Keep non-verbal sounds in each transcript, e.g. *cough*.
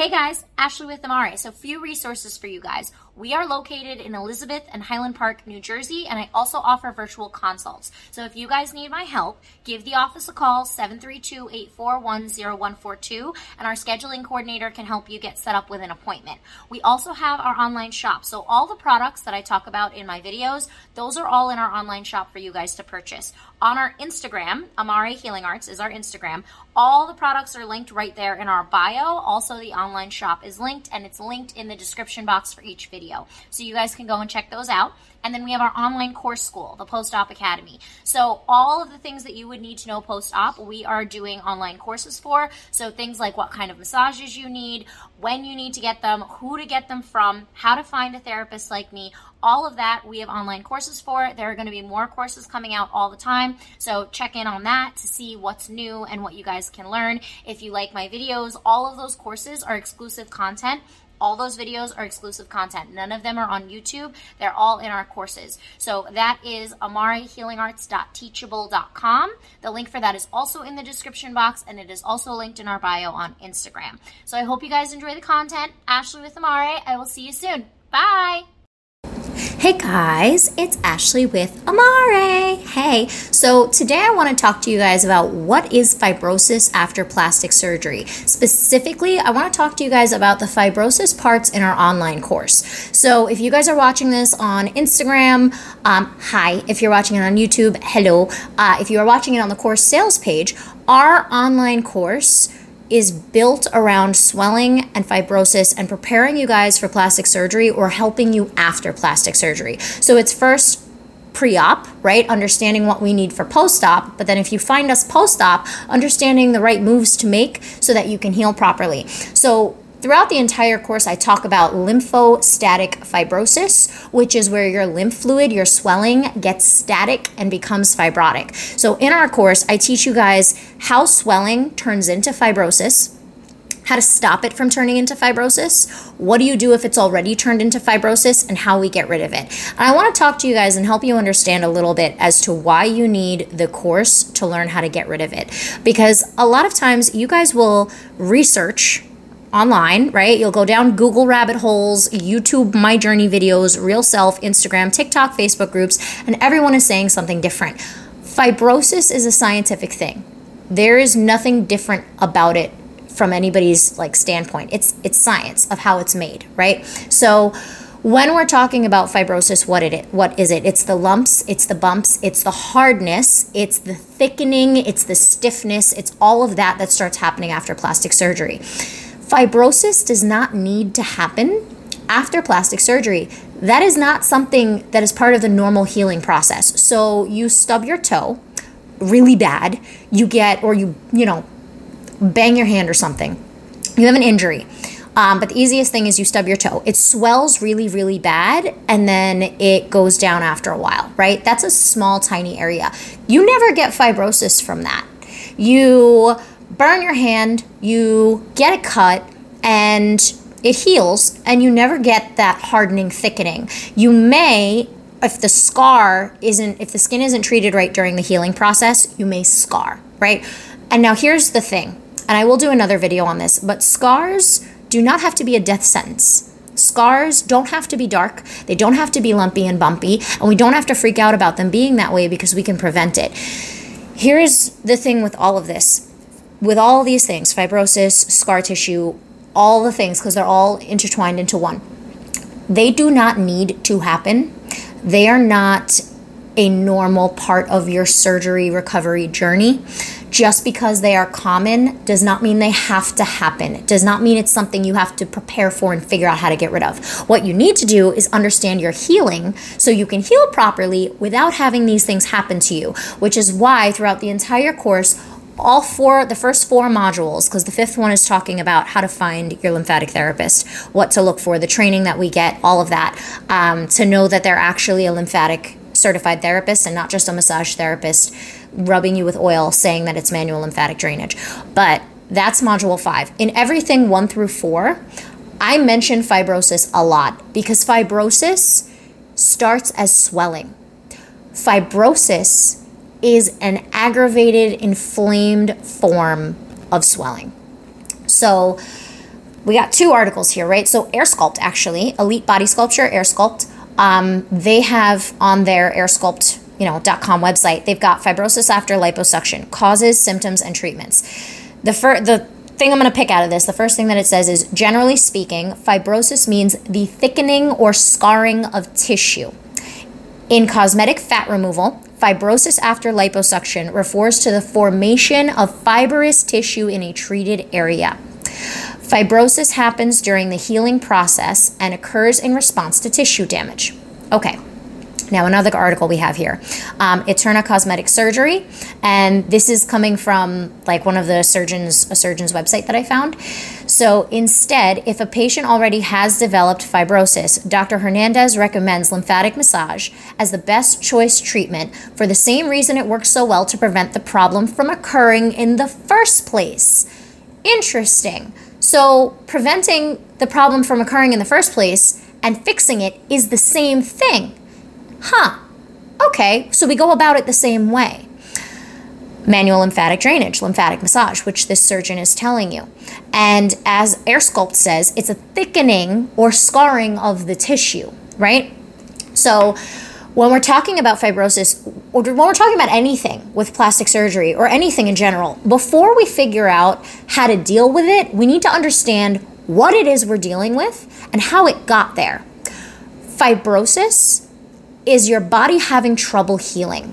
Hey guys, Ashley with Amare. So, few resources for you guys. We are located in Elizabeth and Highland Park, New Jersey, and I also offer virtual consults. So, if you guys need my help, give the office a call 732 841 0142, and our scheduling coordinator can help you get set up with an appointment. We also have our online shop. So, all the products that I talk about in my videos, those are all in our online shop for you guys to purchase. On our Instagram, Amare Healing Arts is our Instagram. All the products are linked right there in our bio. Also, the online shop is linked and it's linked in the description box for each video. So you guys can go and check those out. And then we have our online course school, the Post Op Academy. So, all of the things that you would need to know post op, we are doing online courses for. So, things like what kind of massages you need, when you need to get them, who to get them from, how to find a therapist like me, all of that we have online courses for. There are going to be more courses coming out all the time. So, check in on that to see what's new and what you guys can learn. If you like my videos, all of those courses are exclusive content all those videos are exclusive content. None of them are on YouTube. They're all in our courses. So that is amarehealingarts.teachable.com. The link for that is also in the description box and it is also linked in our bio on Instagram. So I hope you guys enjoy the content. Ashley with Amare. I will see you soon. Bye. Hey guys, it's Ashley with Amare. Hey, so today I want to talk to you guys about what is fibrosis after plastic surgery. Specifically, I want to talk to you guys about the fibrosis parts in our online course. So if you guys are watching this on Instagram, um, hi. If you're watching it on YouTube, hello. Uh, if you are watching it on the course sales page, our online course is built around swelling and fibrosis and preparing you guys for plastic surgery or helping you after plastic surgery. So it's first pre op, right? Understanding what we need for post op. But then if you find us post op, understanding the right moves to make so that you can heal properly. So Throughout the entire course, I talk about lymphostatic fibrosis, which is where your lymph fluid, your swelling, gets static and becomes fibrotic. So, in our course, I teach you guys how swelling turns into fibrosis how to stop it from turning into fibrosis, what do you do if it's already turned into fibrosis, and how we get rid of it. And I want to talk to you guys and help you understand a little bit as to why you need the course to learn how to get rid of it. Because a lot of times you guys will research online, right? You'll go down Google rabbit holes, YouTube My Journey videos, Real Self, Instagram, TikTok, Facebook groups, and everyone is saying something different. Fibrosis is a scientific thing. There is nothing different about it from anybody's like standpoint. It's it's science of how it's made, right? So when we're talking about fibrosis, what it what is it? It's the lumps, it's the bumps, it's the hardness, it's the thickening, it's the stiffness, it's all of that that starts happening after plastic surgery. Fibrosis does not need to happen after plastic surgery. That is not something that is part of the normal healing process. So you stub your toe really bad, you get, or you, you know, bang your hand or something. You have an injury. Um, but the easiest thing is you stub your toe. It swells really, really bad, and then it goes down after a while, right? That's a small, tiny area. You never get fibrosis from that. You burn your hand, you get a cut, and it heals, and you never get that hardening, thickening. You may, if the scar isn't, if the skin isn't treated right during the healing process, you may scar, right? And now here's the thing, and I will do another video on this, but scars do not have to be a death sentence. Scars don't have to be dark, they don't have to be lumpy and bumpy, and we don't have to freak out about them being that way because we can prevent it. Here's the thing with all of this with all these things fibrosis, scar tissue, all the things, because they're all intertwined into one. They do not need to happen. They are not a normal part of your surgery recovery journey. Just because they are common does not mean they have to happen. It does not mean it's something you have to prepare for and figure out how to get rid of. What you need to do is understand your healing so you can heal properly without having these things happen to you, which is why throughout the entire course, all four, the first four modules, because the fifth one is talking about how to find your lymphatic therapist, what to look for, the training that we get, all of that, um, to know that they're actually a lymphatic certified therapist and not just a massage therapist rubbing you with oil saying that it's manual lymphatic drainage. But that's module five. In everything one through four, I mention fibrosis a lot because fibrosis starts as swelling. Fibrosis is an aggravated, inflamed form of swelling. So, we got two articles here, right? So AirSculpt, actually, Elite Body Sculpture, AirSculpt, um, they have on their AirSculpt, you know, .com website, they've got fibrosis after liposuction, causes, symptoms, and treatments. The fir- the thing I'm going to pick out of this, the first thing that it says is generally speaking, fibrosis means the thickening or scarring of tissue. In cosmetic fat removal, fibrosis after liposuction refers to the formation of fibrous tissue in a treated area. Fibrosis happens during the healing process and occurs in response to tissue damage. Okay. Now, another article we have here um, Eterna Cosmetic Surgery, and this is coming from like one of the surgeons, a surgeon's website that I found. So, instead, if a patient already has developed fibrosis, Dr. Hernandez recommends lymphatic massage as the best choice treatment for the same reason it works so well to prevent the problem from occurring in the first place. Interesting. So, preventing the problem from occurring in the first place and fixing it is the same thing. Huh. Okay, so we go about it the same way. Manual lymphatic drainage, lymphatic massage, which this surgeon is telling you. And as AirSculpt says, it's a thickening or scarring of the tissue, right? So, when we're talking about fibrosis, or when we're talking about anything with plastic surgery or anything in general, before we figure out how to deal with it, we need to understand what it is we're dealing with and how it got there. Fibrosis is your body having trouble healing.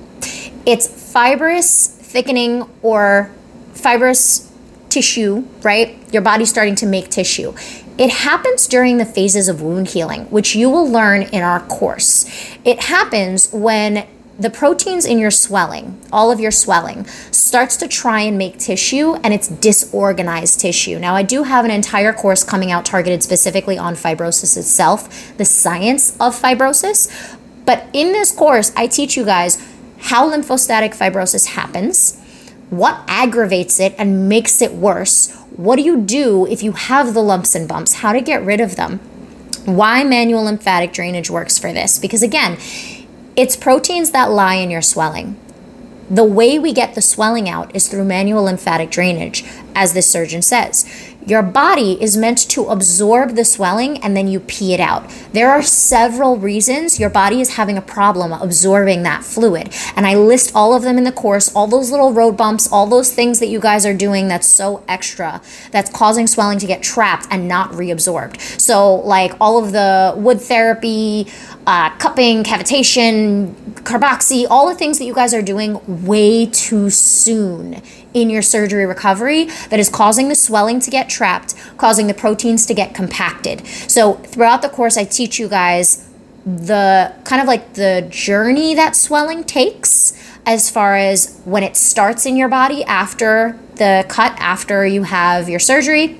It's fibrous thickening or fibrous tissue, right? Your body's starting to make tissue. It happens during the phases of wound healing, which you will learn in our course. It happens when the proteins in your swelling, all of your swelling, starts to try and make tissue and it's disorganized tissue. Now, I do have an entire course coming out targeted specifically on fibrosis itself, the science of fibrosis. But in this course, I teach you guys how lymphostatic fibrosis happens, what aggravates it and makes it worse, what do you do if you have the lumps and bumps, how to get rid of them, why manual lymphatic drainage works for this. Because again, it's proteins that lie in your swelling. The way we get the swelling out is through manual lymphatic drainage, as this surgeon says. Your body is meant to absorb the swelling and then you pee it out. There are several reasons your body is having a problem absorbing that fluid. And I list all of them in the course, all those little road bumps, all those things that you guys are doing that's so extra, that's causing swelling to get trapped and not reabsorbed. So, like all of the wood therapy, uh, cupping, cavitation, carboxy, all the things that you guys are doing way too soon in your surgery recovery that is causing the swelling to get trapped, causing the proteins to get compacted. So, throughout the course, I teach you guys the kind of like the journey that swelling takes as far as when it starts in your body after the cut, after you have your surgery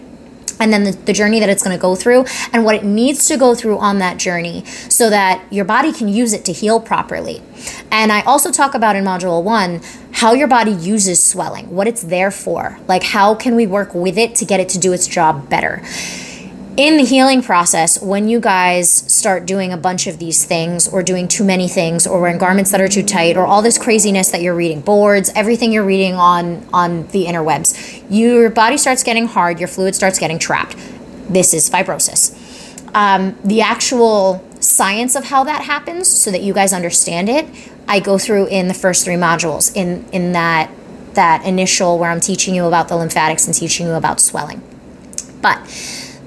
and then the, the, journey that it's going to go through and what it needs to go through on that journey so that your body can use it to heal properly. And I also talk about in module one how your body uses swelling, what it's there for. Like, how can we work with it to get it to do its job better? in the healing process, when you guys start doing a bunch of these things, or doing too many things, or wearing garments that are too tight, or all this craziness that you're reading, boards, everything you're reading on on the interwebs, your body starts getting hard, your fluid starts getting trapped. This is fibrosis. Um, the actual science of how that happens, so that you guys understand it, I go through in the first three modules. In in that that initial where I'm teaching you about the lymphatics and teaching you about swelling, but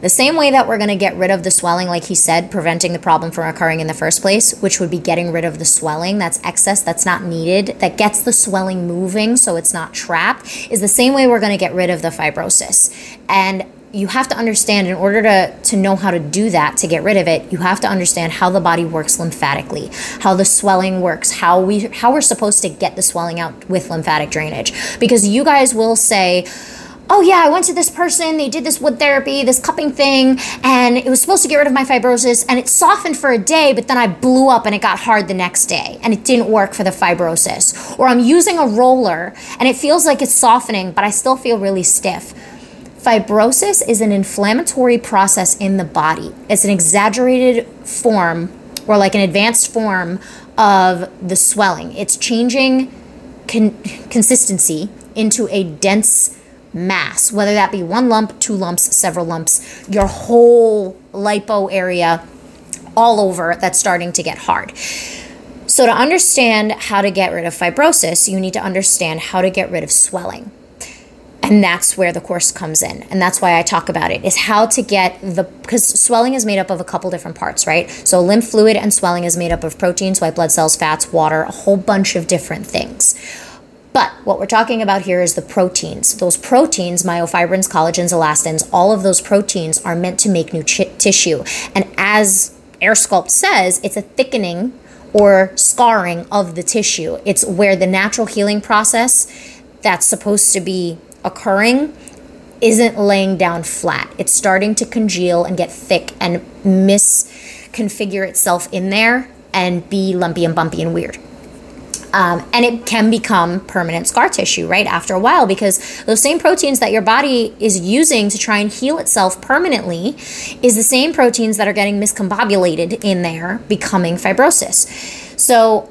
the same way that we're going to get rid of the swelling, like he said, preventing the problem from occurring in the first place, which would be getting rid of the swelling that's excess, that's not needed, that gets the swelling moving so it's not trapped, is the same way we're going to get rid of the fibrosis. And you have to understand in order to, to know how to do that to get rid of it you have to understand how the body works lymphatically how the swelling works how we how we're supposed to get the swelling out with lymphatic drainage because you guys will say oh yeah, I went to this person, they did this wood therapy, this cupping thing, and it was supposed to get rid of my fibrosis, and it softened for a day, but then I blew up and it got hard the next day, and it didn't work for the fibrosis. Or I'm using a roller and it feels like it's softening, but I still feel really stiff. Fibrosis is an inflammatory process in the body. It's an exaggerated form or like an advanced form of the swelling. It's changing con- consistency into a dense mass, whether that be one lump, two lumps, several lumps, your whole lipo area all over that's starting to get hard. So, to understand how to get rid of fibrosis, you need to understand how to get rid of swelling. And that's where the course comes in. And that's why I talk about it is how to get the because swelling is made up of a couple different parts, right? So lymph fluid and swelling is made up of proteins, white blood cells, fats, water, a whole bunch of different things. But what we're talking about here is the proteins. Those proteins, myofibrins, collagens, elastins, all of those proteins are meant to make new ch- tissue. And as AirSculpt says, it's a thickening or scarring of the tissue. It's where the natural healing process that's supposed to be occurring isn't laying down flat. It's starting to congeal and get thick and misconfigure itself in there and be lumpy and bumpy and weird. Um, and it can become permanent scar tissue, right, after a while, because those same proteins that your body is using to try and heal itself permanently is the same proteins that are getting miscombobulated in there, becoming fibrosis. So,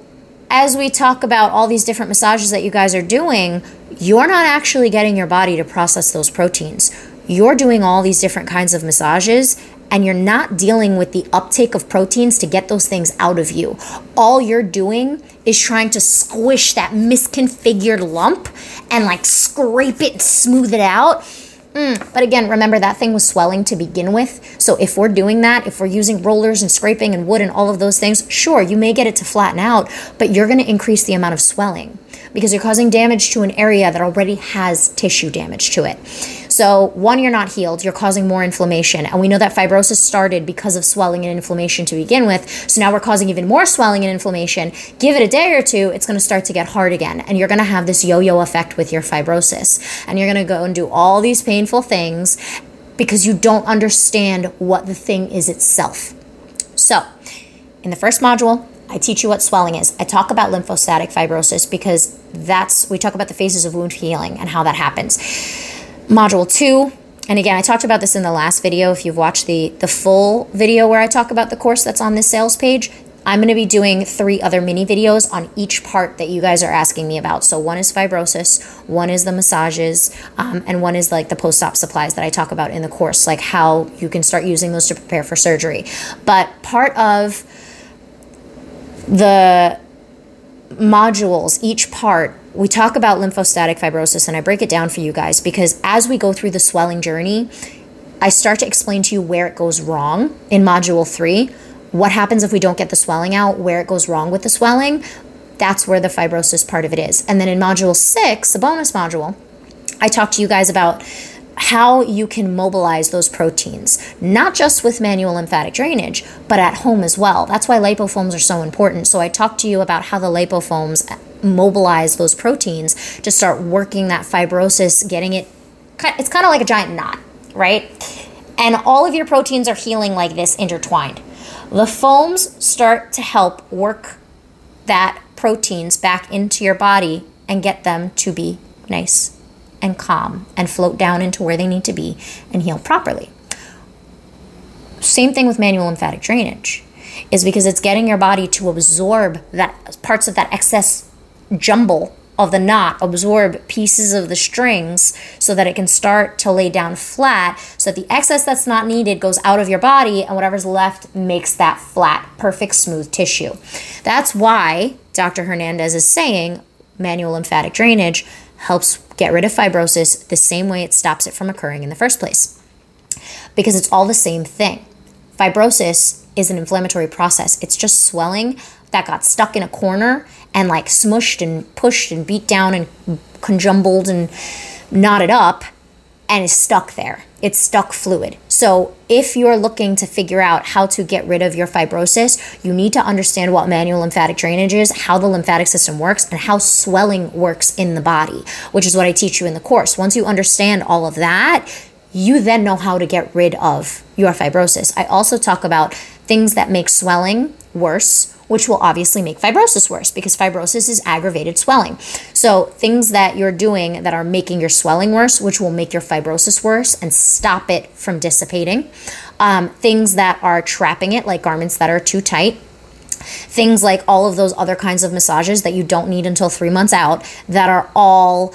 as we talk about all these different massages that you guys are doing, you're not actually getting your body to process those proteins. You're doing all these different kinds of massages and you're not dealing with the uptake of proteins to get those things out of you. All you're doing is trying to squish that misconfigured lump and like scrape it smooth it out. Mm. But again, remember that thing was swelling to begin with. So if we're doing that, if we're using rollers and scraping and wood and all of those things, sure, you may get it to flatten out, but you're going to increase the amount of swelling because you're causing damage to an area that already has tissue damage to it. So, one, you're not healed, you're causing more inflammation. And we know that fibrosis started because of swelling and inflammation to begin with. So now we're causing even more swelling and inflammation. Give it a day or two, it's going to start to get hard again. And you're going to have this yo yo effect with your fibrosis. And you're going to go and do all these painful things because you don't understand what the thing is itself. So, in the first module, I teach you what swelling is. I talk about lymphostatic fibrosis because that's, we talk about the phases of wound healing and how that happens. Module two, and again, I talked about this in the last video. If you've watched the, the full video where I talk about the course that's on this sales page, I'm going to be doing three other mini videos on each part that you guys are asking me about. So, one is fibrosis, one is the massages, um, and one is like the post op supplies that I talk about in the course, like how you can start using those to prepare for surgery. But part of the modules, each part, we talk about lymphostatic fibrosis, and I break it down for you guys because as we go through the swelling journey, I start to explain to you where it goes wrong in module three. What happens if we don't get the swelling out, where it goes wrong with the swelling. That's where the fibrosis part of it is. And then in module six, the bonus module, I talk to you guys about how you can mobilize those proteins, not just with manual lymphatic drainage, but at home as well. That's why lipofoams are so important. So I talked to you about how the lipofoams mobilize those proteins to start working that fibrosis, getting it, it's kind of like a giant knot, right? And all of your proteins are healing like this intertwined. The foams start to help work that proteins back into your body and get them to be nice and calm and float down into where they need to be and heal properly. Same thing with manual lymphatic drainage is because it's getting your body to absorb that parts of that excess jumble of the knot absorb pieces of the strings so that it can start to lay down flat so that the excess that's not needed goes out of your body and whatever's left makes that flat perfect smooth tissue that's why dr hernandez is saying manual lymphatic drainage helps get rid of fibrosis the same way it stops it from occurring in the first place. Because it's all the same thing. Fibrosis is an inflammatory process, it's just swelling that got stuck in a corner and like smushed and pushed and beat down and conjumbled and knotted up and is stuck there. It's stuck fluid. So, if you're looking to figure out how to get rid of your fibrosis, you need to understand what manual lymphatic drainage is, how the lymphatic system works, and how swelling works in the body, which is what I teach you in the course. Once you understand all of that, you then know how to get rid of your fibrosis. I also talk about things that make swelling worse which will obviously make fibrosis worse because fibrosis is aggravated swelling. So, things that you're doing that are making your swelling worse, which will make your fibrosis worse and stop it from dissipating. Um, things that are trapping it, like garments that are too tight, things like all of those other kinds of massages that you don't need until three months out that are all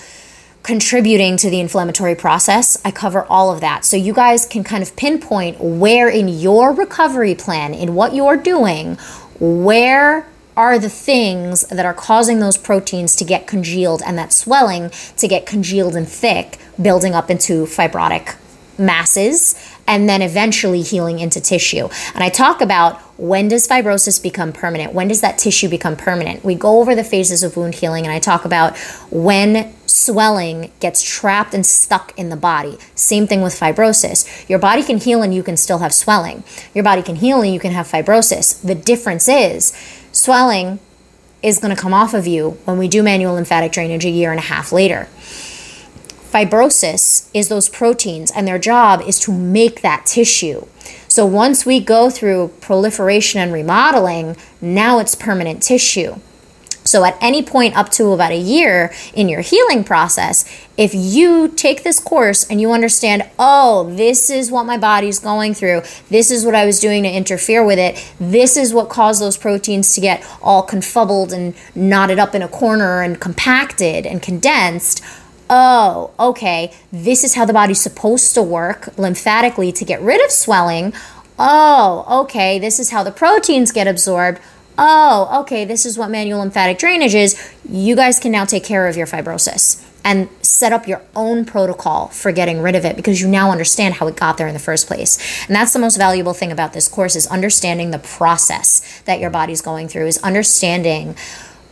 contributing to the inflammatory process. I cover all of that. So you guys can kind of pinpoint where in your recovery plan, in what you're doing, where are the things that are causing those proteins to get congealed and that swelling to get congealed and thick, building up into fibrotic masses and then eventually healing into tissue. And I talk about when does fibrosis become permanent? When does that tissue become permanent? We go over the phases of wound healing and I talk about when swelling gets trapped and stuck in the body. Same thing with fibrosis. Your body can heal and you can still have swelling. Your body can heal and you can have fibrosis. The difference is swelling is going to come off of you when we do manual lymphatic drainage a year and a half later. Fibrosis is those proteins, and their job is to make that tissue. So once we go through proliferation and remodeling, now it's permanent tissue. So, at any point up to about a year in your healing process, if you take this course and you understand, oh, this is what my body's going through, this is what I was doing to interfere with it, this is what caused those proteins to get all confubbled and knotted up in a corner and compacted and condensed. Oh, okay, this is how the body's supposed to work lymphatically to get rid of swelling. Oh, okay, this is how the proteins get absorbed oh, okay, this is what manual lymphatic drainage is, you guys can now take care of your fibrosis and set up your own protocol for getting rid of it because you now understand how it got there in the first place. And that's the most valuable thing about this course is understanding the process that your body's going through is understanding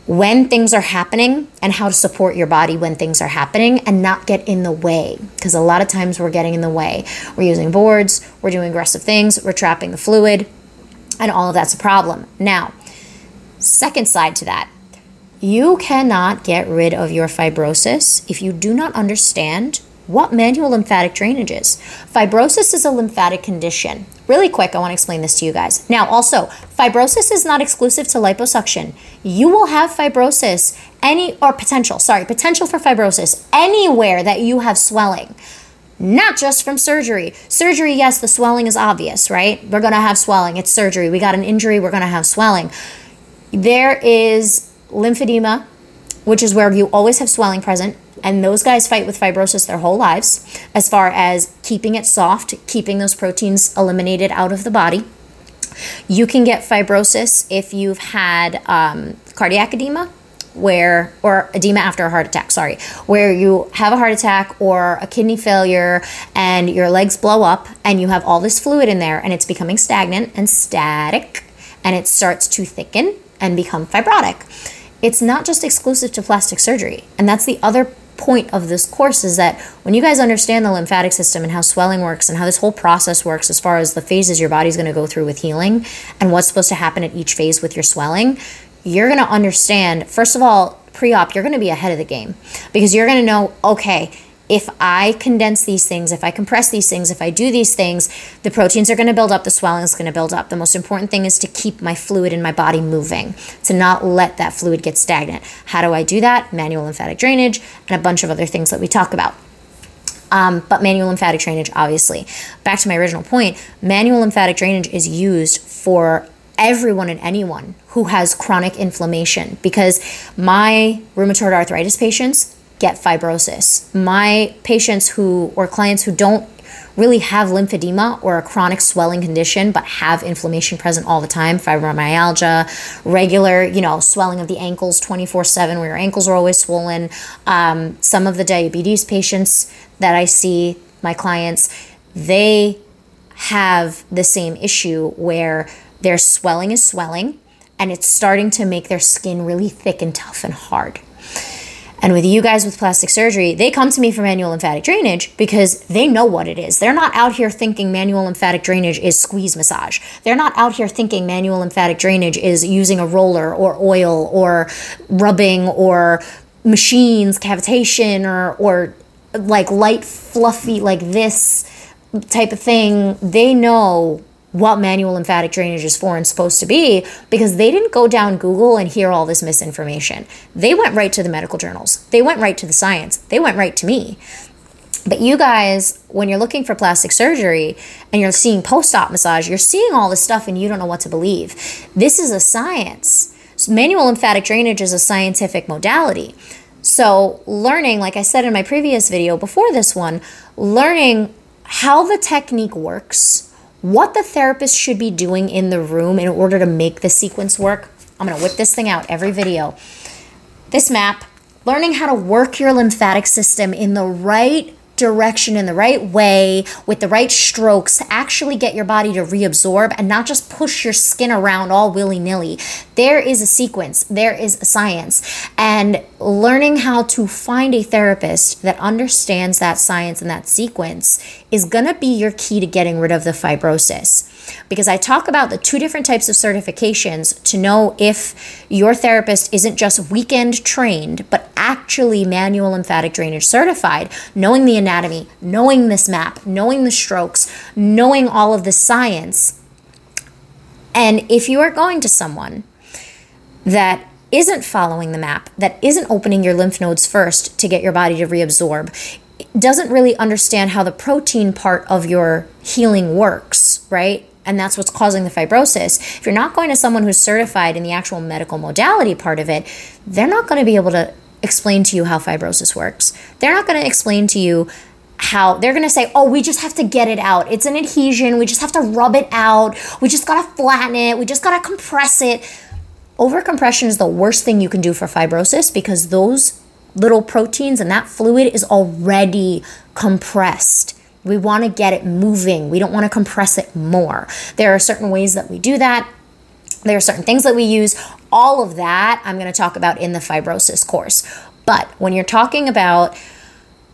when things are happening and how to support your body when things are happening and not get in the way because a lot of times we're getting in the way. We're using boards, we're doing aggressive things, we're trapping the fluid, and all of that's a problem. Now, Second side to that, you cannot get rid of your fibrosis if you do not understand what manual lymphatic drainage is. Fibrosis is a lymphatic condition. Really quick, I want to explain this to you guys. Now, also, fibrosis is not exclusive to liposuction. You will have fibrosis any or potential, sorry, potential for fibrosis anywhere that you have swelling. Not just from surgery. Surgery, yes, the swelling is obvious, right? We're going to have swelling. It's surgery. We got an injury, we're going to have swelling. There is lymphedema, which is where you always have swelling present. And those guys fight with fibrosis their whole lives as far as keeping it soft, keeping those proteins eliminated out of the body. You can get fibrosis if you've had um, cardiac edema, where or edema after a heart attack sorry where you have a heart attack or a kidney failure and your legs blow up and you have all this fluid in there and it's becoming stagnant and static and it starts to thicken and become fibrotic. It's not just exclusive to plastic surgery. And that's the other point of this course is that when you guys understand the lymphatic system and how swelling works and how this whole process works as far as the phases your body's going to go through with healing and what's supposed to happen at each phase with your swelling, you're going to understand, first of all, pre op, you're going to be ahead of the game because you're going to know, okay, if I condense these things, if I compress these things, if I do these things, the proteins are going to build up, the swelling is going to build up. The most important thing is to keep my fluid in my body moving, to not let that fluid get stagnant. How do I do that? Manual lymphatic drainage and a bunch of other things that we talk about. Um, but manual lymphatic drainage, obviously. Back to my original point manual lymphatic drainage is used for everyone and anyone who has chronic inflammation because my rheumatoid arthritis patients get fibrosis. My patients who or clients who don't really have lymphedema or a chronic swelling condition but have inflammation present all the time fibromyalgia regular you know swelling of the ankles 24-7 where your ankles are always swollen um, some of the diabetes patients that i see my clients they have the same issue where their swelling is swelling and it's starting to make their skin really thick and tough and hard and with you guys with plastic surgery, they come to me for manual lymphatic drainage because they know what it is. They're not out here thinking manual lymphatic drainage is squeeze massage. They're not out here thinking manual lymphatic drainage is using a roller or oil or rubbing or machines, cavitation or or like light fluffy like this type of thing. They know what manual lymphatic drainage is for and supposed to be because they didn't go down Google and hear all this misinformation. They went right to the medical journals, they went right to the science, they went right to me. But you guys, when you're looking for plastic surgery and you're seeing post op massage, you're seeing all this stuff and you don't know what to believe. This is a science. So manual lymphatic drainage is a scientific modality. So, learning, like I said in my previous video before this one, learning how the technique works, what the therapist should be doing in the room in order to make the sequence work. I'm gonna whip this thing out every video. This map, learning how to work your lymphatic system in the right direction in the right way with the right strokes to actually get your body to reabsorb and not just push your skin around all willy nilly. There is a sequence, there is a science. And learning how to find a therapist that understands that science and that sequence is going to be your key to getting rid of the fibrosis because I talk about the two different types of certifications to know if your therapist isn't just weekend trained, but actually manual lymphatic drainage certified, knowing the anatomy, knowing this map, knowing the strokes, knowing all of the science. And if you are going to someone that isn't following the map, that isn't opening your lymph nodes first to get your body to reabsorb, doesn't really understand how the protein part of your healing works, right? and that's what's causing the fibrosis. If you're not going to someone who's certified in the actual medical modality part of it, they're not going to be able to explain to you how fibrosis works. They're not going to explain to you how they're going to say, oh, we just have to get it out. It's an adhesion. We just have to rub it out. We just got to flatten it. We just got to compress it. Overcompression is the worst thing you can do for fibrosis because those little proteins and that fluid is already compressed. We want to get it moving. We don't want to compress it more. There are certain ways that we do that. There are certain things that we use. All of that I'm going to talk about in the fibrosis course. But when you're talking about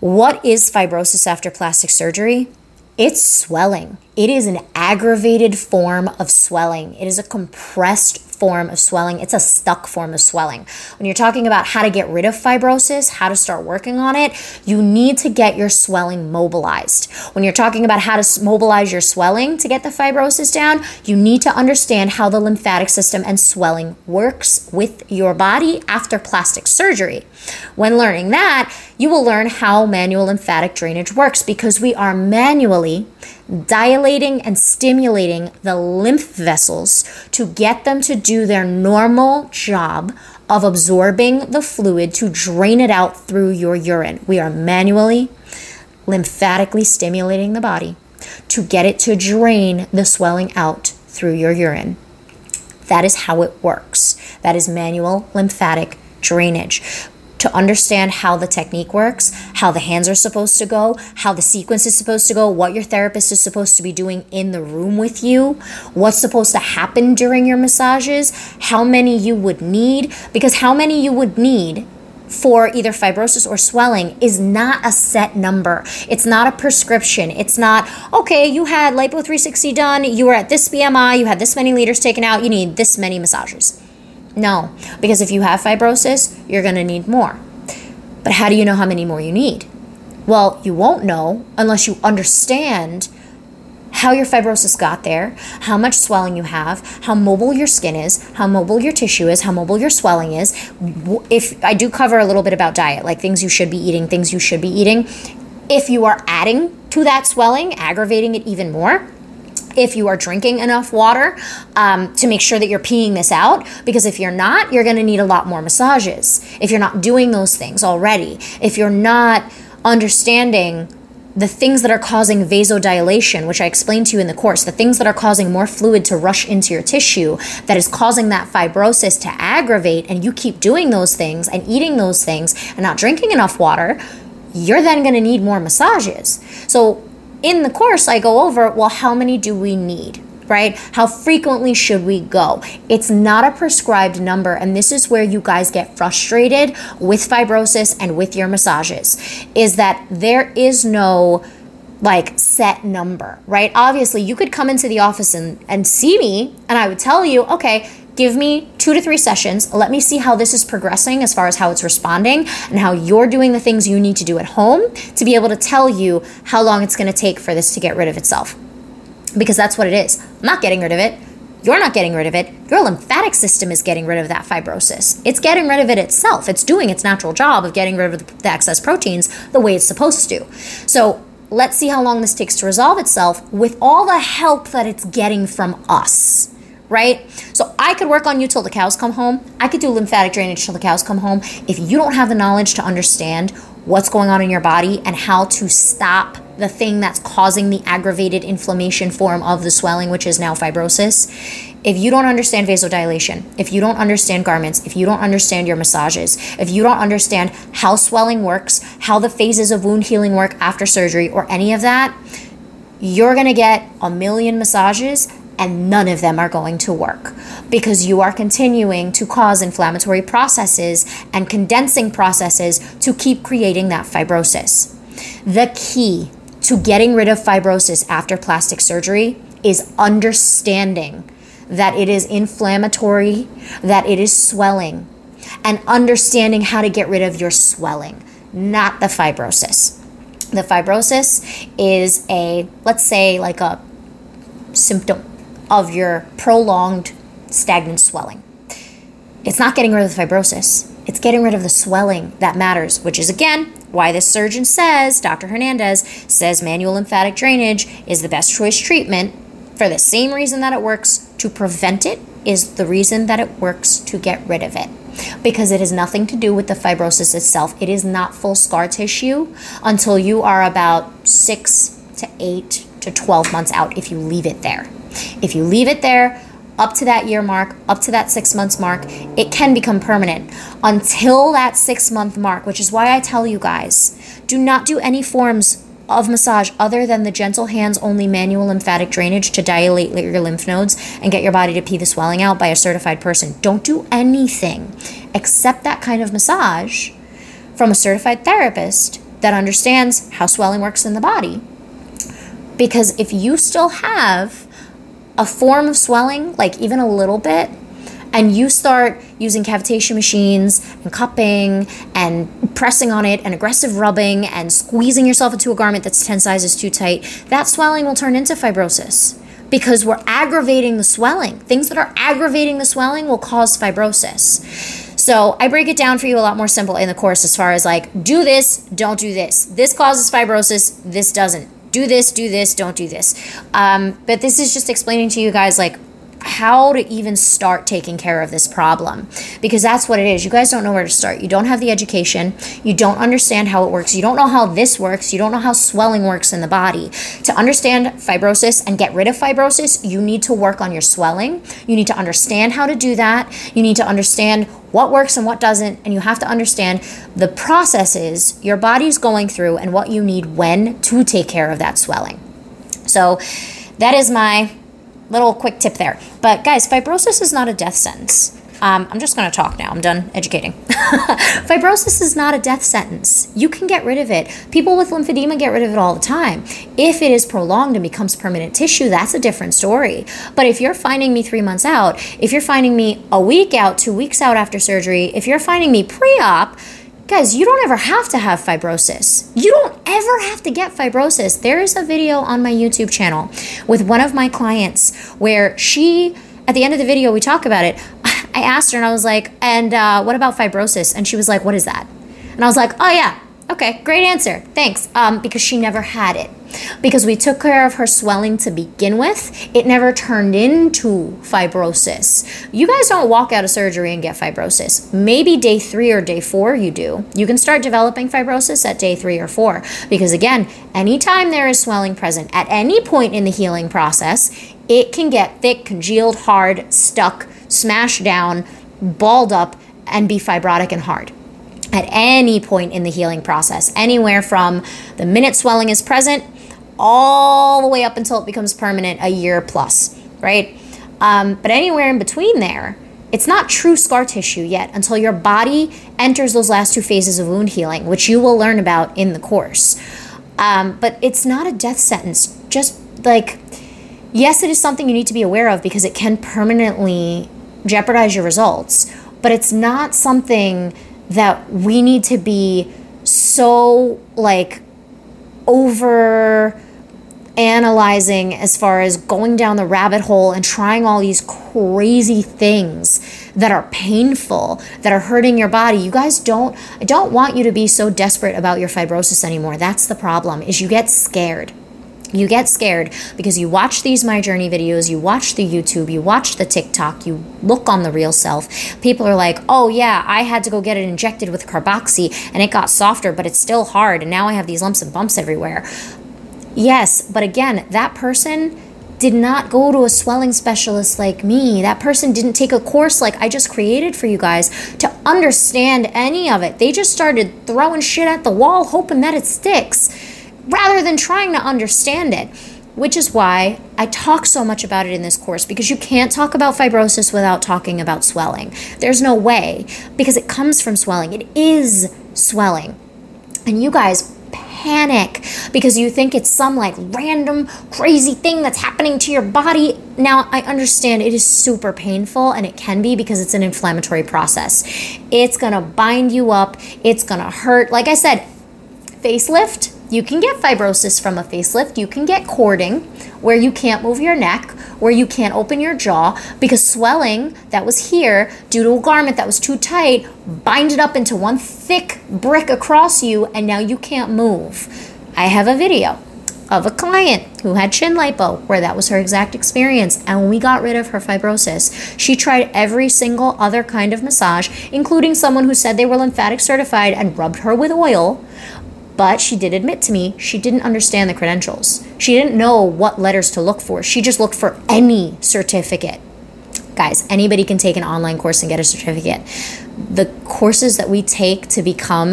what is fibrosis after plastic surgery, it's swelling. It is an aggravated form of swelling. It is a compressed form of swelling. It's a stuck form of swelling. When you're talking about how to get rid of fibrosis, how to start working on it, you need to get your swelling mobilized. When you're talking about how to mobilize your swelling to get the fibrosis down, you need to understand how the lymphatic system and swelling works with your body after plastic surgery. When learning that, you will learn how manual lymphatic drainage works because we are manually dilating and stimulating the lymph vessels to get them to do their normal job of absorbing the fluid to drain it out through your urine. We are manually, lymphatically stimulating the body to get it to drain the swelling out through your urine. That is how it works. That is manual lymphatic drainage to understand how the technique works, how the hands are supposed to go, how the sequence is supposed to go, what your therapist is supposed to be doing in the room with you, what's supposed to happen during your massages, how many you would need, because how many you would need for either fibrosis or swelling is not a set number. It's not a prescription. It's not, okay, you had Lipo 360 done, you were at this BMI, you had this many liters taken out, you need this many massages. No, because if you have fibrosis, you're going to need more. But how do you know how many more you need? Well, you won't know unless you understand how your fibrosis got there, how much swelling you have, how mobile your skin is, how mobile your tissue is, how mobile your swelling is. If I do cover a little bit about diet, like things you should be eating, things you should be eating, if you are adding to that swelling, aggravating it even more, if you are drinking enough water um, to make sure that you're peeing this out. Because if you're not, you're going to need a lot more massages. If you're not doing those things already, if you're not understanding the things that are causing vasodilation, which I explained to you in the course, the things that are causing more fluid to rush into your tissue, that is causing that fibrosis to aggravate, and you keep doing those things and eating those things and not drinking enough water, you're then going to need more massages. So in the course, I go over well, how many do we need? Right? How frequently should we go? It's not a prescribed number, and this is where you guys get frustrated with fibrosis and with your massages is that there is no like set number, right? Obviously, you could come into the office and, and see me, and I would tell you, okay, give me two to three sessions. Let me see how this is progressing as far as how it's responding and how you're doing the things you need to do at home to be able to tell you how long it's going to take for this to get rid of itself. Because that's what it is. I'm not getting rid of it. You're not getting rid of it. Your lymphatic system is getting rid of that fibrosis. It's getting rid of it itself. It's doing its natural job of getting rid of the excess proteins the way it's supposed to. So let's see how long this takes to resolve itself with all the help that it's getting from us right? So I could work on you till the cows come home. I could do lymphatic drainage till the cows come home. If you don't have the knowledge to understand what's going on in your body and how to stop the thing that's causing the aggravated inflammation form of the swelling, which is now fibrosis, if you don't understand vasodilation, if you don't understand garments, if you don't understand your massages, if you don't understand how swelling works, how the phases of wound healing work after surgery, or any of that, you're gonna get a million massages and none of them are going to work because you are continuing to cause inflammatory processes and condensing processes to keep creating that fibrosis. The key to getting rid of fibrosis after plastic surgery is understanding that it is inflammatory, that it is swelling, and understanding how to get rid of your swelling, not the fibrosis. The fibrosis is a, let's say, like a symptom of your prolonged stagnant swelling. It's not getting rid of the fibrosis, it's getting rid of the swelling that matters, which is again why this surgeon says, Dr. Hernandez says manual lymphatic drainage is the best choice treatment for the same reason that it works to prevent it, is the reason that it works to get rid of it. Because it has nothing to do with the fibrosis itself. It is not full scar tissue until you are about six to eight to 12 months out if you leave it there. If you leave it there, up to that year mark, up to that six months mark, it can become permanent. Until that six month mark, which is why I tell you guys do not do any forms of massage other than the gentle hands only manual lymphatic drainage to dilate your lymph nodes and get your body to pee the swelling out by a certified person. Don't do anything except that kind of massage from a certified therapist that understands how swelling works in the body. Because if you still have a form of swelling, like even a little bit, and you start using cavitation machines and cupping and pressing on it and aggressive rubbing and squeezing yourself into a garment that's 10 sizes too tight, that swelling will turn into fibrosis because we're aggravating the swelling. Things that are aggravating the swelling will cause fibrosis. So I break it down for you a lot more simple in the course as far as like, do this, don't do this. This causes fibrosis, this doesn't. Do this, do this, don't do this. Um, but this is just explaining to you guys like how to even start taking care of this problem because that's what it is. You guys don't know where to start. You don't have the education. You don't understand how it works. You don't know how this works. You don't know how swelling works in the body. To understand fibrosis and get rid of fibrosis, you need to work on your swelling. You need to understand how to do that. You need to understand what works and what doesn't. And you have to understand the processes your body's going through and what you need when to take care of that swelling. So, that is my little quick tip there. But guys, fibrosis is not a death sentence. Um, I'm just going to talk now. I'm done educating. *laughs* Fibrosis is not a death sentence. You can get rid of it. People with lymphedema get rid of it all the time. If it is prolonged and becomes permanent tissue, that's a different story. But if you're finding me three months out, if you're finding me a week out, two weeks out after surgery, if you're finding me pre op, Guys, you don't ever have to have fibrosis. You don't ever have to get fibrosis. There is a video on my YouTube channel with one of my clients where she, at the end of the video, we talk about it. I asked her and I was like, and uh, what about fibrosis? And she was like, what is that? And I was like, oh yeah, okay, great answer. Thanks. Um, because she never had it because we took care of her swelling to begin with. It never turned into fibrosis. You guys don't walk out of surgery and get fibrosis. Maybe day three or day four you do. You can start developing fibrosis at day three or four because, again, anytime there is swelling present at any point in the healing process, it can get thick, congealed, hard, stuck, smashed down, balled up, and be fibrotic and hard at any point in the healing process, anywhere from the minute swelling is present all the way up until it becomes permanent a year plus, right? Um, but anywhere in between there, it's not true scar tissue yet until your body enters those last two phases of wound healing, which you will learn about in the course. Um, but it's not a death sentence. Just like, yes, it is something you need to be aware of because it can permanently jeopardize your results, but it's not something that we need to be so like over analyzing as far as going down the rabbit hole and trying all these crazy things that are painful that are hurting your body. You guys don't i don't want you to be so desperate about your fibrosis anymore. That's the problem is you get scared you get scared because you watch these my journey videos you watch the youtube you watch the tiktok you look on the real self people are like oh yeah i had to go get it injected with carboxy and it got softer but it's still hard and now i have these lumps and bumps everywhere yes but again that person did not go to a swelling specialist like me. That person didn't take a course like I just created for you guys to understand any of it. They just started throwing shit at the wall, hoping that it sticks rather than trying to understand it. Which is why I talk so much about it in this course because you can't talk about fibrosis without talking about swelling. There's no way because it comes from swelling. It is swelling. And you guys panic because you think it's some like random crazy thing that's happening to your body. Now, I understand it is super painful and it can be because it's an inflammatory process. It's gonna bind you up, it's gonna hurt. Like I said, facelift you can get fibrosis from a facelift. You can get cording, where you can't move your neck, where you can't open your jaw because swelling that was here due to a garment that was too tight binded up into one thick brick across you, and now you can't move. I have a video of a client who had chin lipo where that was her exact experience and when we got rid of her fibrosis she tried every single other kind of massage including someone who said they were lymphatic certified and rubbed her with oil but she did admit to me she didn't understand the credentials. She didn't know what letters to look for. She just looked for any certificate. Guys, anybody can take an online course and get a certificate. The courses that we take to become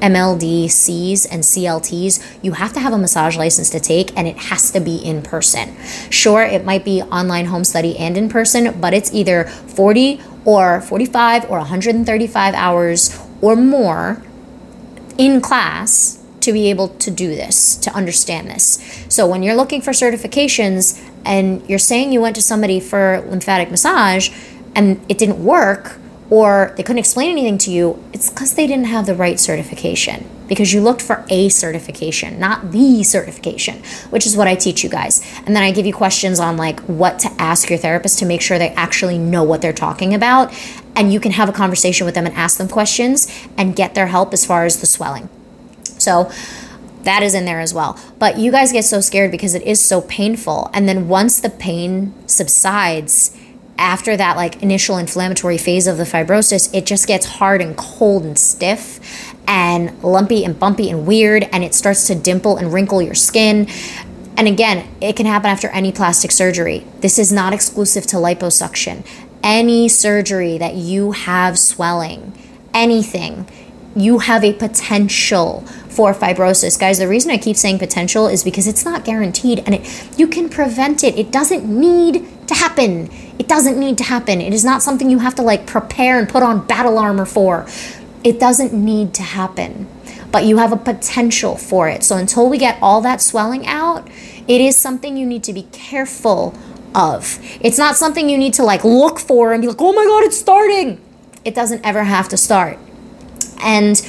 MLDCs and CLTs, you have to have a massage license to take and it has to be in person. Sure, it might be online home study and in person, but it's either 40 or 45 or 135 hours or more in class to be able to do this, to understand this. So when you're looking for certifications and you're saying you went to somebody for lymphatic massage and it didn't work, or they couldn't explain anything to you, it's because they didn't have the right certification. Because you looked for a certification, not the certification, which is what I teach you guys. And then I give you questions on like what to ask your therapist to make sure they actually know what they're talking about. And you can have a conversation with them and ask them questions and get their help as far as the swelling. So that is in there as well. But you guys get so scared because it is so painful. And then once the pain subsides, after that like initial inflammatory phase of the fibrosis, it just gets hard and cold and stiff and lumpy and bumpy and weird and it starts to dimple and wrinkle your skin. And again, it can happen after any plastic surgery. This is not exclusive to liposuction. Any surgery that you have swelling, anything, you have a potential for fibrosis. Guys, the reason I keep saying potential is because it's not guaranteed and it, you can prevent it. It doesn't need to happen. It doesn't need to happen. It is not something you have to like prepare and put on battle armor for. It doesn't need to happen, but you have a potential for it. So until we get all that swelling out, it is something you need to be careful of. It's not something you need to like look for and be like, oh my God, it's starting. It doesn't ever have to start. And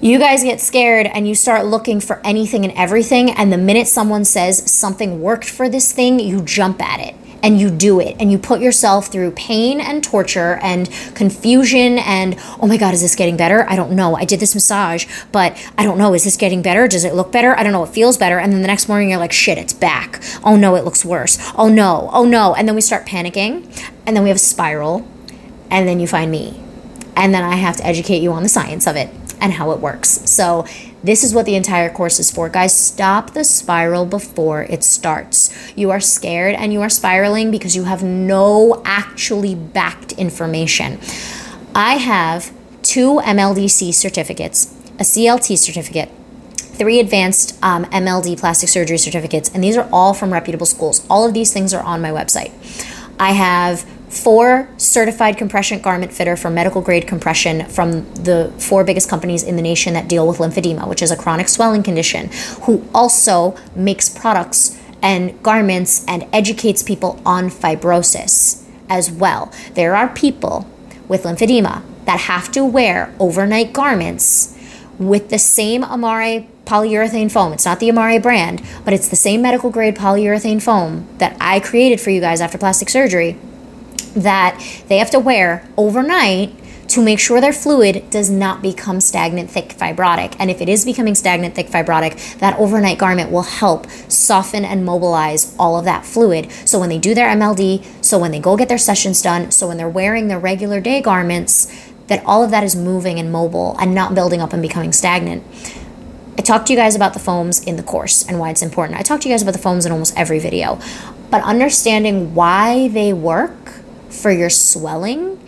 you guys get scared and you start looking for anything and everything. And the minute someone says something worked for this thing, you jump at it and you do it and you put yourself through pain and torture and confusion and oh my god is this getting better? I don't know. I did this massage but i don't know. Is this getting better? Does it look better? I don't know. It feels better. And then the next morning you're like shit it's back. Oh no it looks worse. Oh no. Oh no. And then we start panicking and then we have a spiral and then you find me and then I have to educate you on the science of it and how it works. So, this is what the entire course is for. Guys, stop the spiral before it starts. You are scared and you are spiraling because you have no actually backed information. I have two MLDC certificates, a CLT certificate, three advanced um, MLD plastic surgery certificates, and these are all from reputable schools. All of these things are on my website. I have four certified compression garment fitter for medical grade compression from the four biggest companies in the nation that deal with lymphedema, which is a chronic swelling condition, who also makes products and garments and educates people on fibrosis as well. There are people with lymphedema that have to wear overnight garments with the same Amare polyurethane foam. It's not the Amare brand, but it's the same medical grade polyurethane foam that I created for you guys after plastic surgery that they have to wear overnight to make sure their fluid does not become stagnant, thick, fibrotic. And if it is becoming stagnant, thick, fibrotic, that overnight garment will help soften and mobilize all of that fluid. So when they do their MLD, so when they go get their sessions done, so when they're wearing their regular day garments, that all of that is moving and mobile and not building up and becoming stagnant. I talked to you guys about the foams in the course and why it's important. I talked to you guys about the foams in almost every video. But understanding why they work for your swelling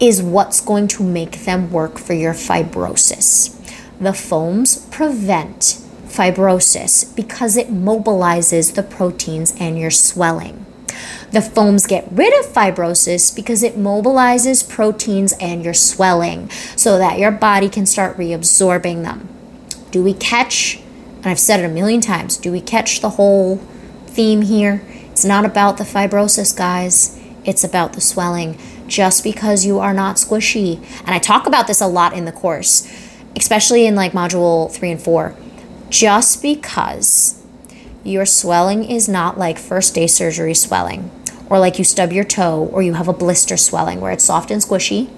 is what's going to make them work for your fibrosis. The foams prevent fibrosis because it mobilizes the proteins and your swelling. The foams get rid of fibrosis because it mobilizes proteins and your swelling so that your body can start reabsorbing them. Do we catch, and I've said it a million times, do we catch the whole theme here? It's not about the fibrosis, guys. It's about the swelling. Just because you are not squishy, and I talk about this a lot in the course, especially in like module three and four, just because your swelling is not like first day surgery swelling, or like you stub your toe, or you have a blister swelling where it's soft and squishy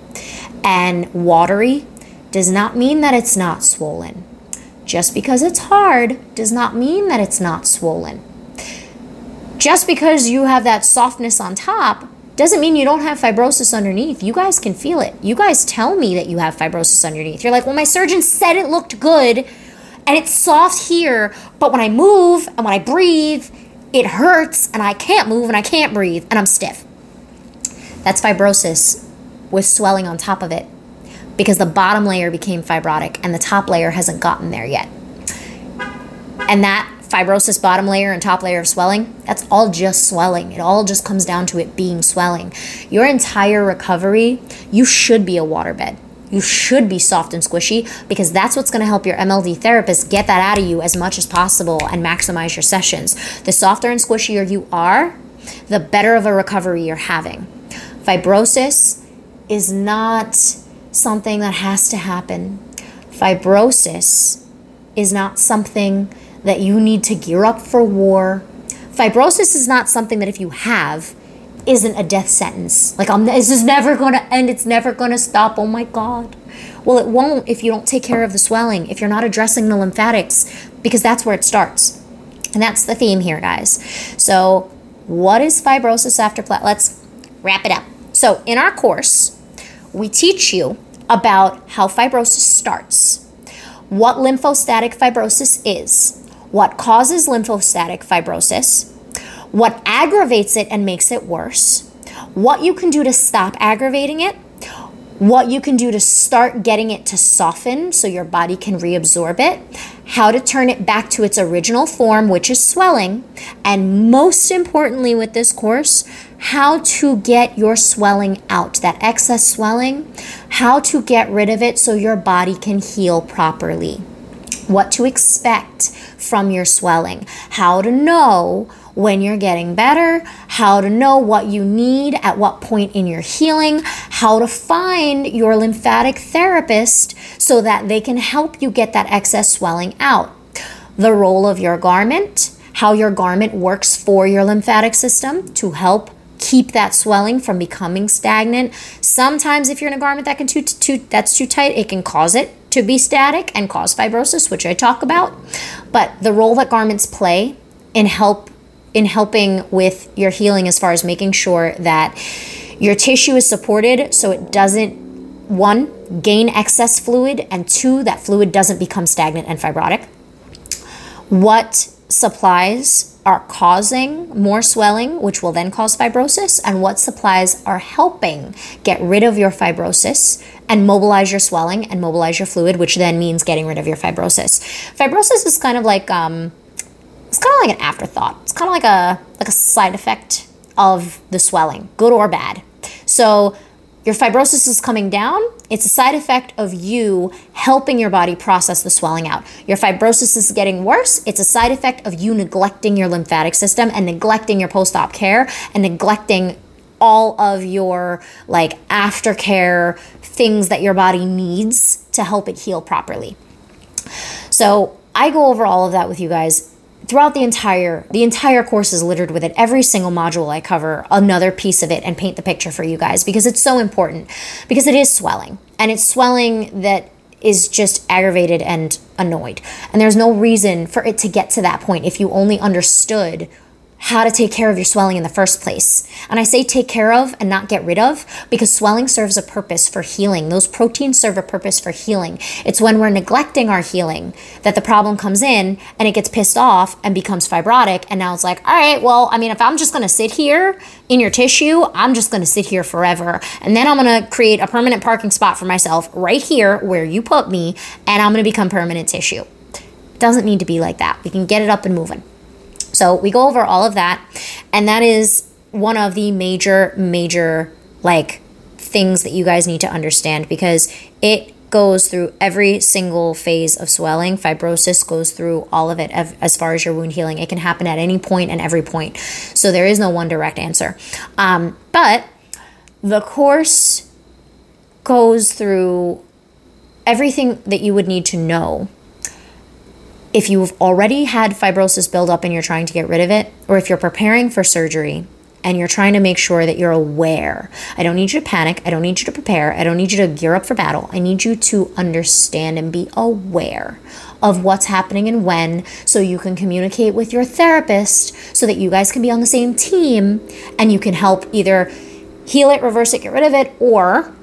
and watery, does not mean that it's not swollen. Just because it's hard does not mean that it's not swollen. Just because you have that softness on top doesn't mean you don't have fibrosis underneath. You guys can feel it. You guys tell me that you have fibrosis underneath. You're like, well, my surgeon said it looked good and it's soft here, but when I move and when I breathe, it hurts and I can't move and I can't breathe and I'm stiff. That's fibrosis with swelling on top of it because the bottom layer became fibrotic and the top layer hasn't gotten there yet. And that fibrosis bottom layer and top layer of swelling, that's all just swelling. It all just comes down to it being swelling. Your entire recovery, you should be a waterbed. You should be soft and squishy because that's what's going to help your MLD therapist get that out of you as much as possible and maximize your sessions. The softer and squishier you are, the better of a recovery you're having. Fibrosis is not something that has to happen. Fibrosis is not something that you need to gear up for war. Fibrosis is not something that if you have, isn't a death sentence. Like, I'm, this is never going to end. It's never going to stop. Oh my God. Well, it won't if you don't take care of the swelling, if you're not addressing the lymphatics, because that's where it starts. And that's the theme here, guys. So, what is fibrosis after? Let's wrap it up. So, in our course, we teach you about how fibrosis starts, what lymphostatic fibrosis is, what causes lymphostatic fibrosis, what aggravates it and makes it worse, what you can do to stop aggravating it, what you can do to start getting it to soften so your body can reabsorb it, how to turn it back to its original form, which is swelling, and most importantly, with this course, how to get your swelling out, that excess swelling, how to get rid of it so your body can heal properly what to expect from your swelling, how to know when you're getting better, how to know what you need at what point in your healing, how to find your lymphatic therapist so that they can help you get that excess swelling out. The role of your garment, how your garment works for your lymphatic system to help keep that swelling from becoming stagnant. Sometimes if you're in a garment that can too, too that's too tight, it can cause it to be static and cause fibrosis, which I talk about. But the role that garments play in help in helping with your healing as far as making sure that your tissue is supported so it doesn't one gain excess fluid and two that fluid doesn't become stagnant and fibrotic. What supplies are causing more swelling, which will then cause fibrosis, and what supplies are helping get rid of your fibrosis and mobilize your swelling and mobilize your fluid, which then means getting rid of your fibrosis. Fibrosis is kind of like um, it's kind of like an afterthought. It's kind of like a like a side effect of the swelling, good or bad. So your fibrosis is coming down. It's a side effect of you helping your body process the swelling out. Your fibrosis is getting worse. It's a side effect of you neglecting your lymphatic system and neglecting your post op care and neglecting all of your like aftercare things that your body needs to help it heal properly. So, I go over all of that with you guys throughout the entire the entire course is littered with it. Every single module i cover another piece of it and paint the picture for you guys because it's so important because it is swelling and it's swelling that is just aggravated and annoyed. And there's no reason for it to get to that point if you only understood how to take care of your swelling in the first place. And I say take care of and not get rid of because swelling serves a purpose for healing. Those proteins serve a purpose for healing. It's when we're neglecting our healing that the problem comes in and it gets pissed off and becomes fibrotic. And now it's like, all right, well, I mean, if I'm just going to sit here in your tissue, I'm just going to sit here forever. And then I'm going to create a permanent parking spot for myself right here where you put me, and I'm going to become permanent tissue. It doesn't need to be like that. We can get it up and moving. So we go over all of that, and that is one of the major, major like things that you guys need to understand because it goes through every single phase of swelling. Fibrosis goes through all of it as far as your wound healing. It can happen at any point and every point. So there is no one direct answer. Um, but the course goes through everything that you would need to know if you've already had fibrosis build up and you're trying to get rid of it, or if you're preparing for surgery and you're trying to make sure that you're aware. I don't need you to panic. I don't need you to prepare. I don't need you to gear up for battle. I need you to understand and be aware of what's happening and when so you can communicate with your therapist so that you guys can be on the same team and you can help either heal it, reverse it, get rid of it, or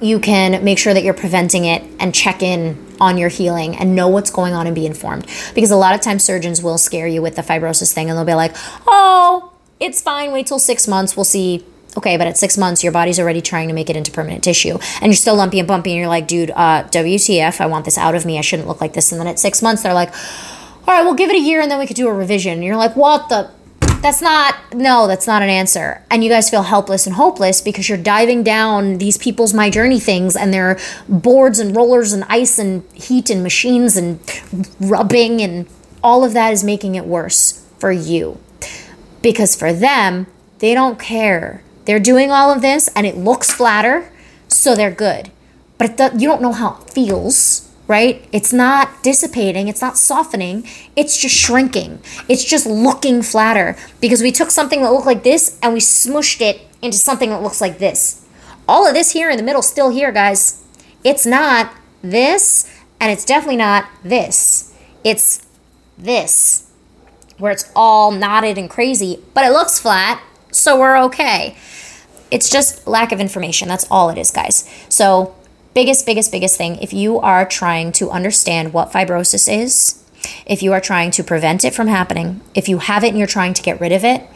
you can make sure that you're preventing it and check in on your healing and know what's going on and be informed. Because a lot of times surgeons will scare you with the fibrosis thing and they'll be like, oh, it's fine, wait till six months, we'll see. Okay, but at six months, your body's already trying to make it into permanent tissue, and you're still lumpy and bumpy, and you're like, dude, uh, WTF, I want this out of me, I shouldn't look like this. And then at six months, they're like, all right, we'll give it a year and then we could do a revision. And you're like, what the? That's not, no, that's not an answer. And you guys feel helpless and hopeless because you're diving down these people's My Journey things and their boards and rollers and ice and heat and machines and rubbing and all of that is making it worse for you. Because for them, they don't care. They're doing all of this and it looks flatter, so they're good. But you don't know how it feels right? It's not dissipating, it's not softening, it's just shrinking. It's just looking flatter because we took something that looked like this and we smushed it into something that looks like this. All of this here in the middle still here, guys. It's not this and it's definitely not this. It's this where it's all knotted and crazy, but it looks flat, so we're okay. It's just lack of information. That's all it is, guys. So biggest, biggest, biggest thing if you are trying to understand what fibrosis is, if you are trying to prevent it from happening, if you have it and you're trying to get rid of it,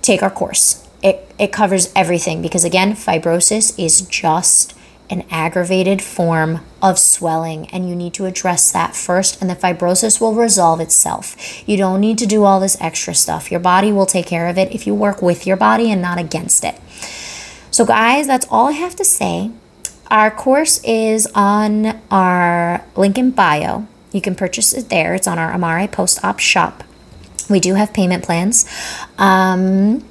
take our course. It, it covers everything because, again, fibrosis is just an aggravated form of swelling, and you need to address that first, and the fibrosis will resolve itself. You don't need to do all this extra stuff. Your body will take care of it if you work with your body and not against it. So, guys, that's all I have to say. Our course is on our link in bio. You can purchase it there. It's on our Amare post op shop. We do have payment plans. Um,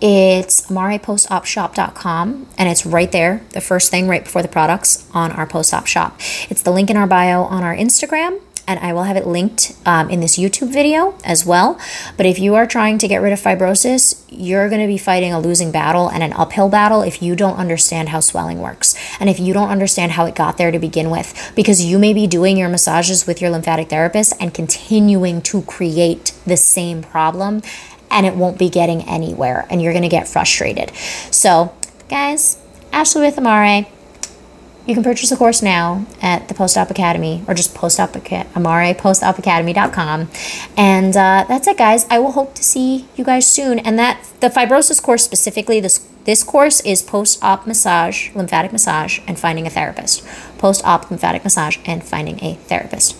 it's amarepostopshop.com and it's right there, the first thing right before the products on our post op shop. It's the link in our bio on our Instagram and I will have it linked um, in this YouTube video as well. But if you are trying to get rid of fibrosis, you're going to be fighting a losing battle and an uphill battle if you don't understand how swelling works and if you don't understand how it got there to begin with, because you may be doing your massages with your lymphatic therapist and continuing to create the same problem and it won't be getting anywhere and you're going to get frustrated. So, guys, Ashley with Amare you can purchase the course now at the Post Op Academy or just post op amare postopacademy.com. And uh, that's it, guys. I will hope to see you guys soon. And that the fibrosis course specifically, this this course is post op massage, lymphatic massage, and finding a therapist. Post op lymphatic massage and finding a therapist.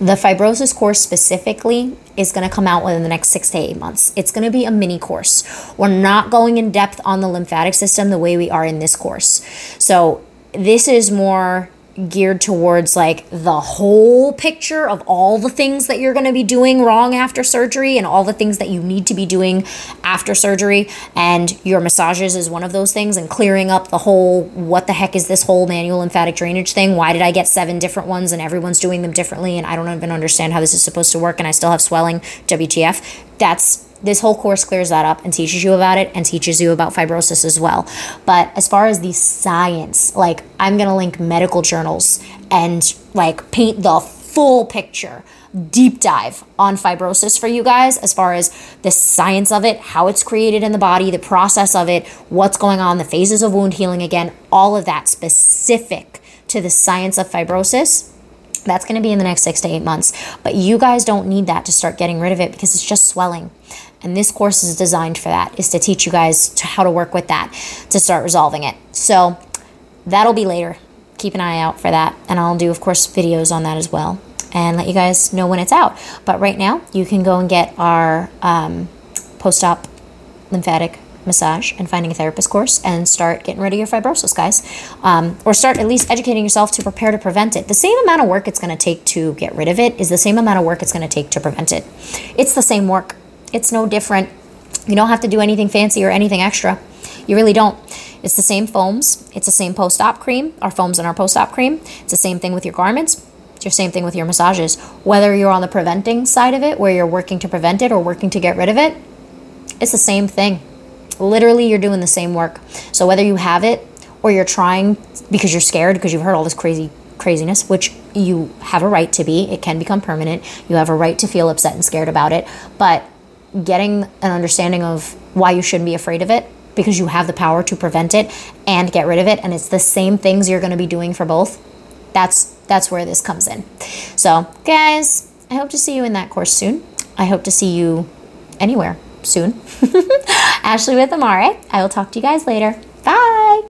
The fibrosis course specifically is going to come out within the next six to eight months. It's going to be a mini course. We're not going in depth on the lymphatic system the way we are in this course. So this is more geared towards like the whole picture of all the things that you're going to be doing wrong after surgery and all the things that you need to be doing after surgery. And your massages is one of those things and clearing up the whole what the heck is this whole manual lymphatic drainage thing? Why did i get seven different ones and everyone's doing them differently? And i don't even understand how this is supposed to work and i still have swelling wtf that's this whole course clears that up and teaches you about it and teaches you about fibrosis as well but as far as the science like i'm going to link medical journals and like paint the full picture deep dive on fibrosis for you guys as far as the science of it, how it's created in the body, the process of it, what's going on, the phases of wound healing again, all of that specific to the science of fibrosis. That's going to be in the next six to eight months. But you guys don't need that to start getting rid of it because it's just swelling. And this course is designed for that, is to teach you guys to how to work with that to start resolving it. So that'll be later. Keep an eye out for that. And I'll do, of course, videos on that as well and let you guys know when it's out. But right now, you can go and get our um, post op lymphatic massage and finding a therapist course and start getting rid of your fibrosis, guys. Um, or start at least educating yourself to prepare to prevent it. The same amount of work it's going to take to get rid of it is the same amount of work it's going to take to prevent it. It's the same work, it's no different. You don't have to do anything fancy or anything extra. You really don't. It's the same foams. It's the same post op cream, our foams and our post op cream. It's the same thing with your garments It's your same thing with your massages. Whether you're on the preventing side of it, where you're working to prevent it or working to get rid of it, it's the same thing. Literally, you're doing the same work. So whether you have it or you're trying because you're scared because you've heard all this crazy craziness, which you have a right to be, it can become permanent. You have a right to feel upset and scared about it. But getting an understanding of why you shouldn't be afraid of it because you have the power to prevent it and get rid of it and it's the same things you're going to be doing for both that's that's where this comes in. So, guys, I hope to see you in that course soon. I hope to see you anywhere soon. *laughs* Ashley with Amare. I will talk to you guys later. Bye.